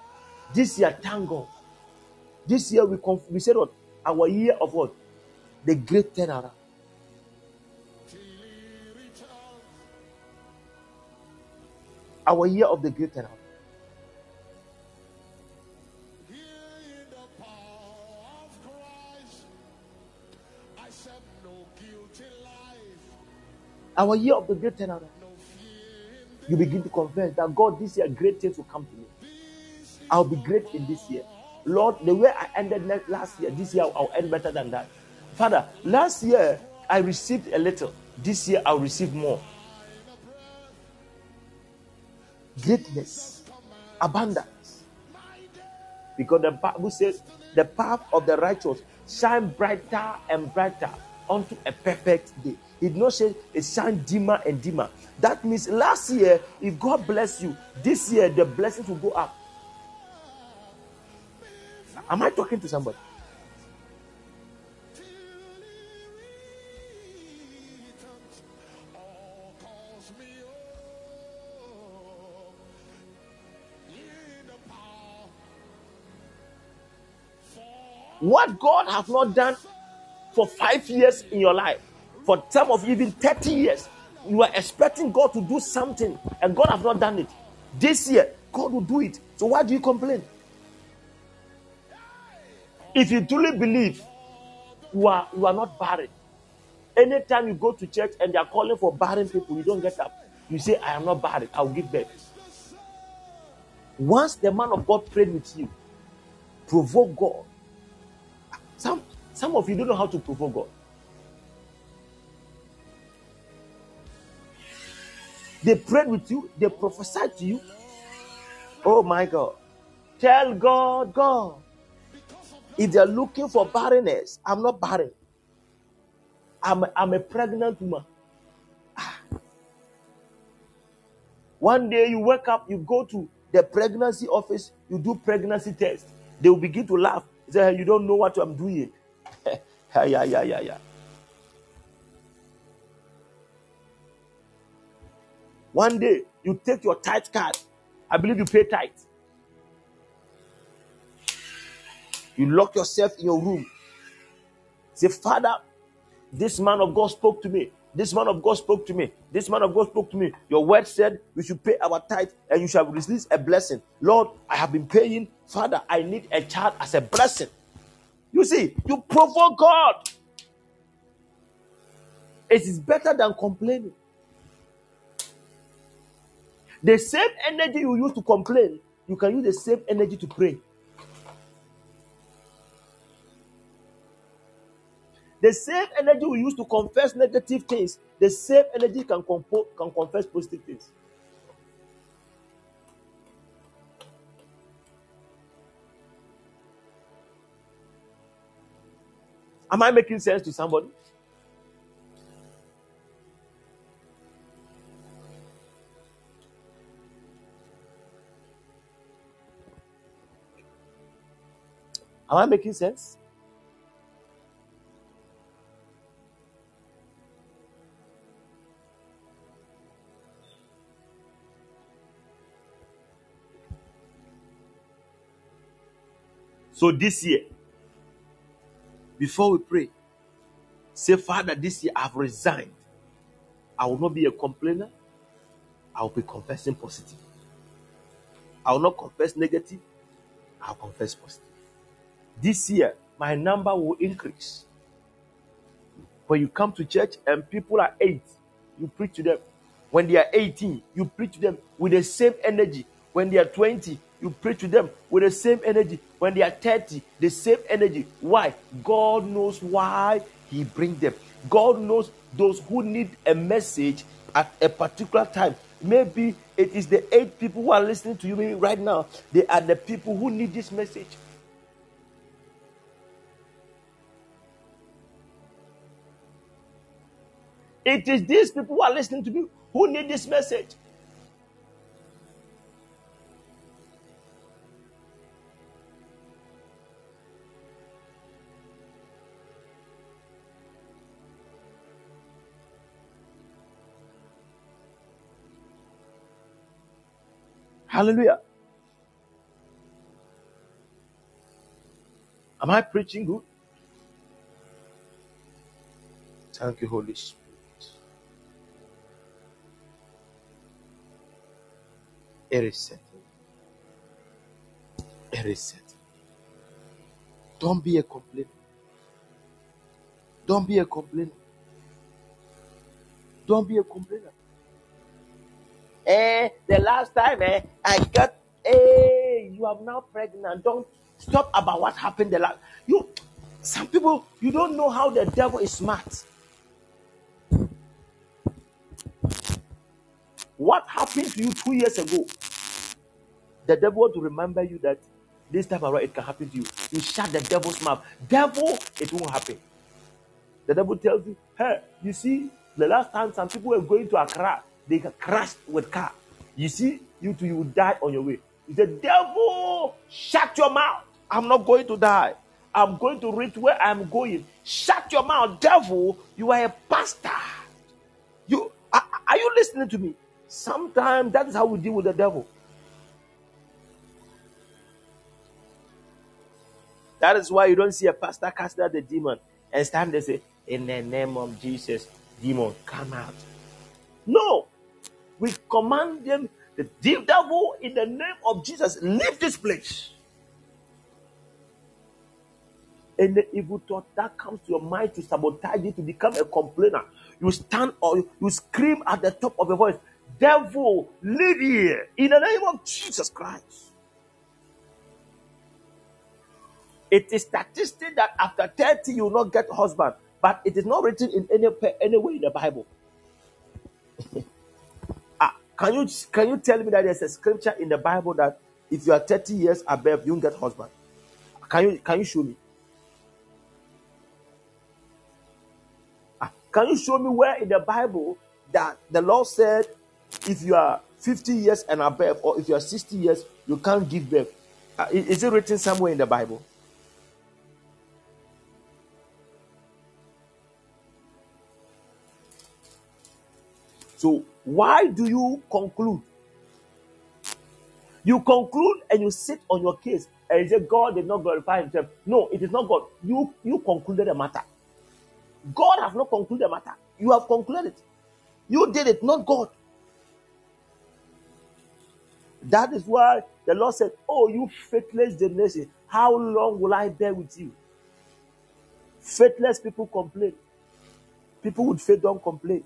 This year, thank God. This year, we, conf- we said what? Our year of what? The great turnaround. Our year of the great turnaround. Our year of the great turnaround. You begin to confess that God, this year, great things will come to me. I'll be great in this year. Lord, the way I ended last year, this year I'll end better than that. Father, last year I received a little. This year I'll receive more. Greatness, abundance. Because the Bible says the path of the righteous shine brighter and brighter unto a perfect day. Did not say it shine dimmer and dimmer. That means last year, if God bless you, this year the blessings will go up. Am I talking to somebody? What God has not done for five years in your life, for some of even 30 years, you are expecting God to do something and God has not done it. This year, God will do it. So why do you complain? If you truly believe you are you are not barren, anytime you go to church and they are calling for barren people, you don't get up. You say, I am not barren, I'll give birth. Once the man of God prayed with you, provoke God. Some some of you don't know how to provoke God. They prayed with you, they prophesied to you. Oh my God. Tell God, God, if they're looking for barrenness, I'm not barren. I'm, I'm a pregnant woman. Ah. One day you wake up, you go to the pregnancy office, you do pregnancy test. They will begin to laugh. Say, hey, you don't know what I'm doing. yeah, yeah, yeah, yeah. One day you take your tithe card. I believe you pay tithe. You lock yourself in your room. Say, Father, this man of God spoke to me. This man of God spoke to me. This man of God spoke to me. Your word said we should pay our tithe and you shall release a blessing. Lord, I have been paying. Father, I need a child as a blessing. You see, you provoke God. It is better than complaining. The same energy you use to complain, you can use the same energy to pray. The same energy we use to confess negative things, the same energy can, compo- can confess positive things. Am I making sense to somebody? Am I making sense? So this year, before we pray, say, Father, this year I've resigned. I will not be a complainer. I will be confessing positive. I will not confess negative. I'll confess positive. This year, my number will increase. When you come to church and people are eight, you preach to them. When they are 18, you preach to them with the same energy. When they are 20, you preach to them with the same energy. When they are 30, the same energy. Why? God knows why He brings them. God knows those who need a message at a particular time. Maybe it is the eight people who are listening to you right now. They are the people who need this message. It is these people who are listening to me who need this message. Hallelujah. Am I preaching good? Thank you, Holy Spirit. It is settled. Don't be a complainer. Don't be a complainer. Don't be a complainer. Eh, the last time eh, I got, eh, you are now pregnant. Don't stop about what happened the last. You, some people, you don't know how the devil is smart. What happened to you two years ago? The devil want to remember you that this time around it can happen to you. You shut the devil's mouth. Devil, it won't happen. The devil tells you, hey, you see, the last time some people were going to Accra, they crashed with car. You see, you two, you will die on your way. The devil, shut your mouth. I'm not going to die. I'm going to reach where I'm going. Shut your mouth, devil. You are a pastor. You are, are you listening to me? Sometimes that is how we deal with the devil. That is why you don't see a pastor cast out the demon and stand there say, In the name of Jesus, demon, come out. No, we command them, the devil, in the name of Jesus, leave this place. And the evil thought that comes to your mind to sabotage you, to become a complainer, you stand or you scream at the top of your voice, Devil, leave here in the name of Jesus Christ. It is statistic that after 30 you will not get husband, but it is not written in any anywhere in the Bible. Ah, Can you can you tell me that there's a scripture in the Bible that if you are 30 years above, you won't get husband? Can you can you show me? Ah, can you show me where in the Bible that the Lord said if you are 50 years and above, or if you are 60 years, you can't give birth? Uh, is it written somewhere in the Bible? So why do you conclude? You conclude and you sit on your case and you say God did not glorify himself. No, it is not God. You you concluded the matter. God has not concluded the matter. You have concluded it. You did it, not God. That is why the Lord said, Oh, you faithless generation, how long will I bear with you? Faithless people complain. People with faith don't complain.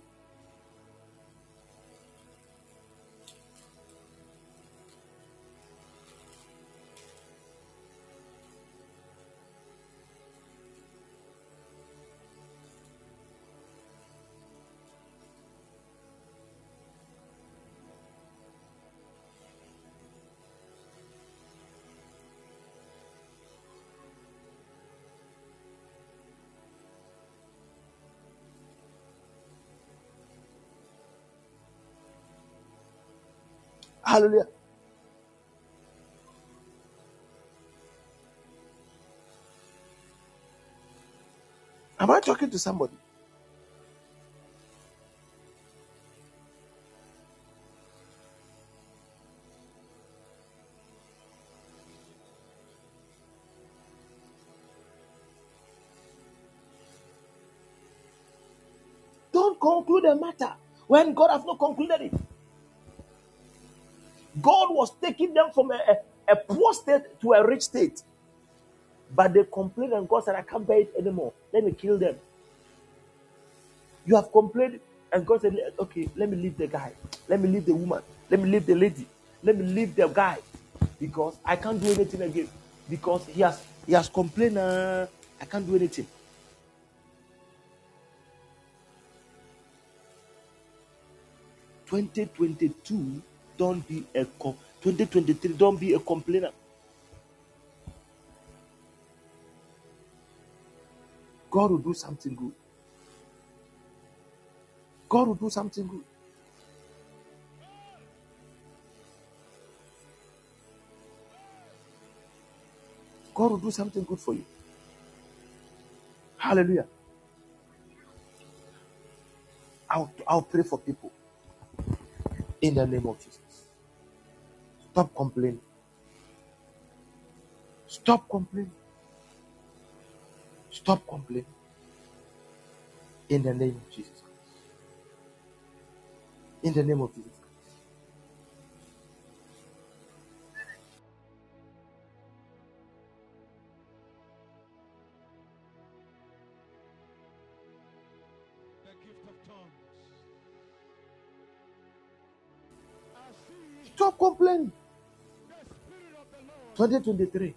Hallelujah. Am I talking to somebody? Don't conclude a matter when God has not concluded it. God was taking them from a, a, a poor state to a rich state. But they complained, and God said, I can't bear it anymore. Let me kill them. You have complained, and God said, Okay, let me leave the guy. Let me leave the woman. Let me leave the lady. Let me leave the guy. Because I can't do anything again. Because he has he has complained, uh, I can't do anything. Twenty twenty two, don't be a com- twenty twenty three, don't be a complainer. God will do something good. God will do something good. God will do something good for you. Hallelujah. I'll, I'll pray for people in the name of Jesus. Stop complaining. Stop complaining. Stop complaining. In the name of Jesus. In the name of Jesus. 2023.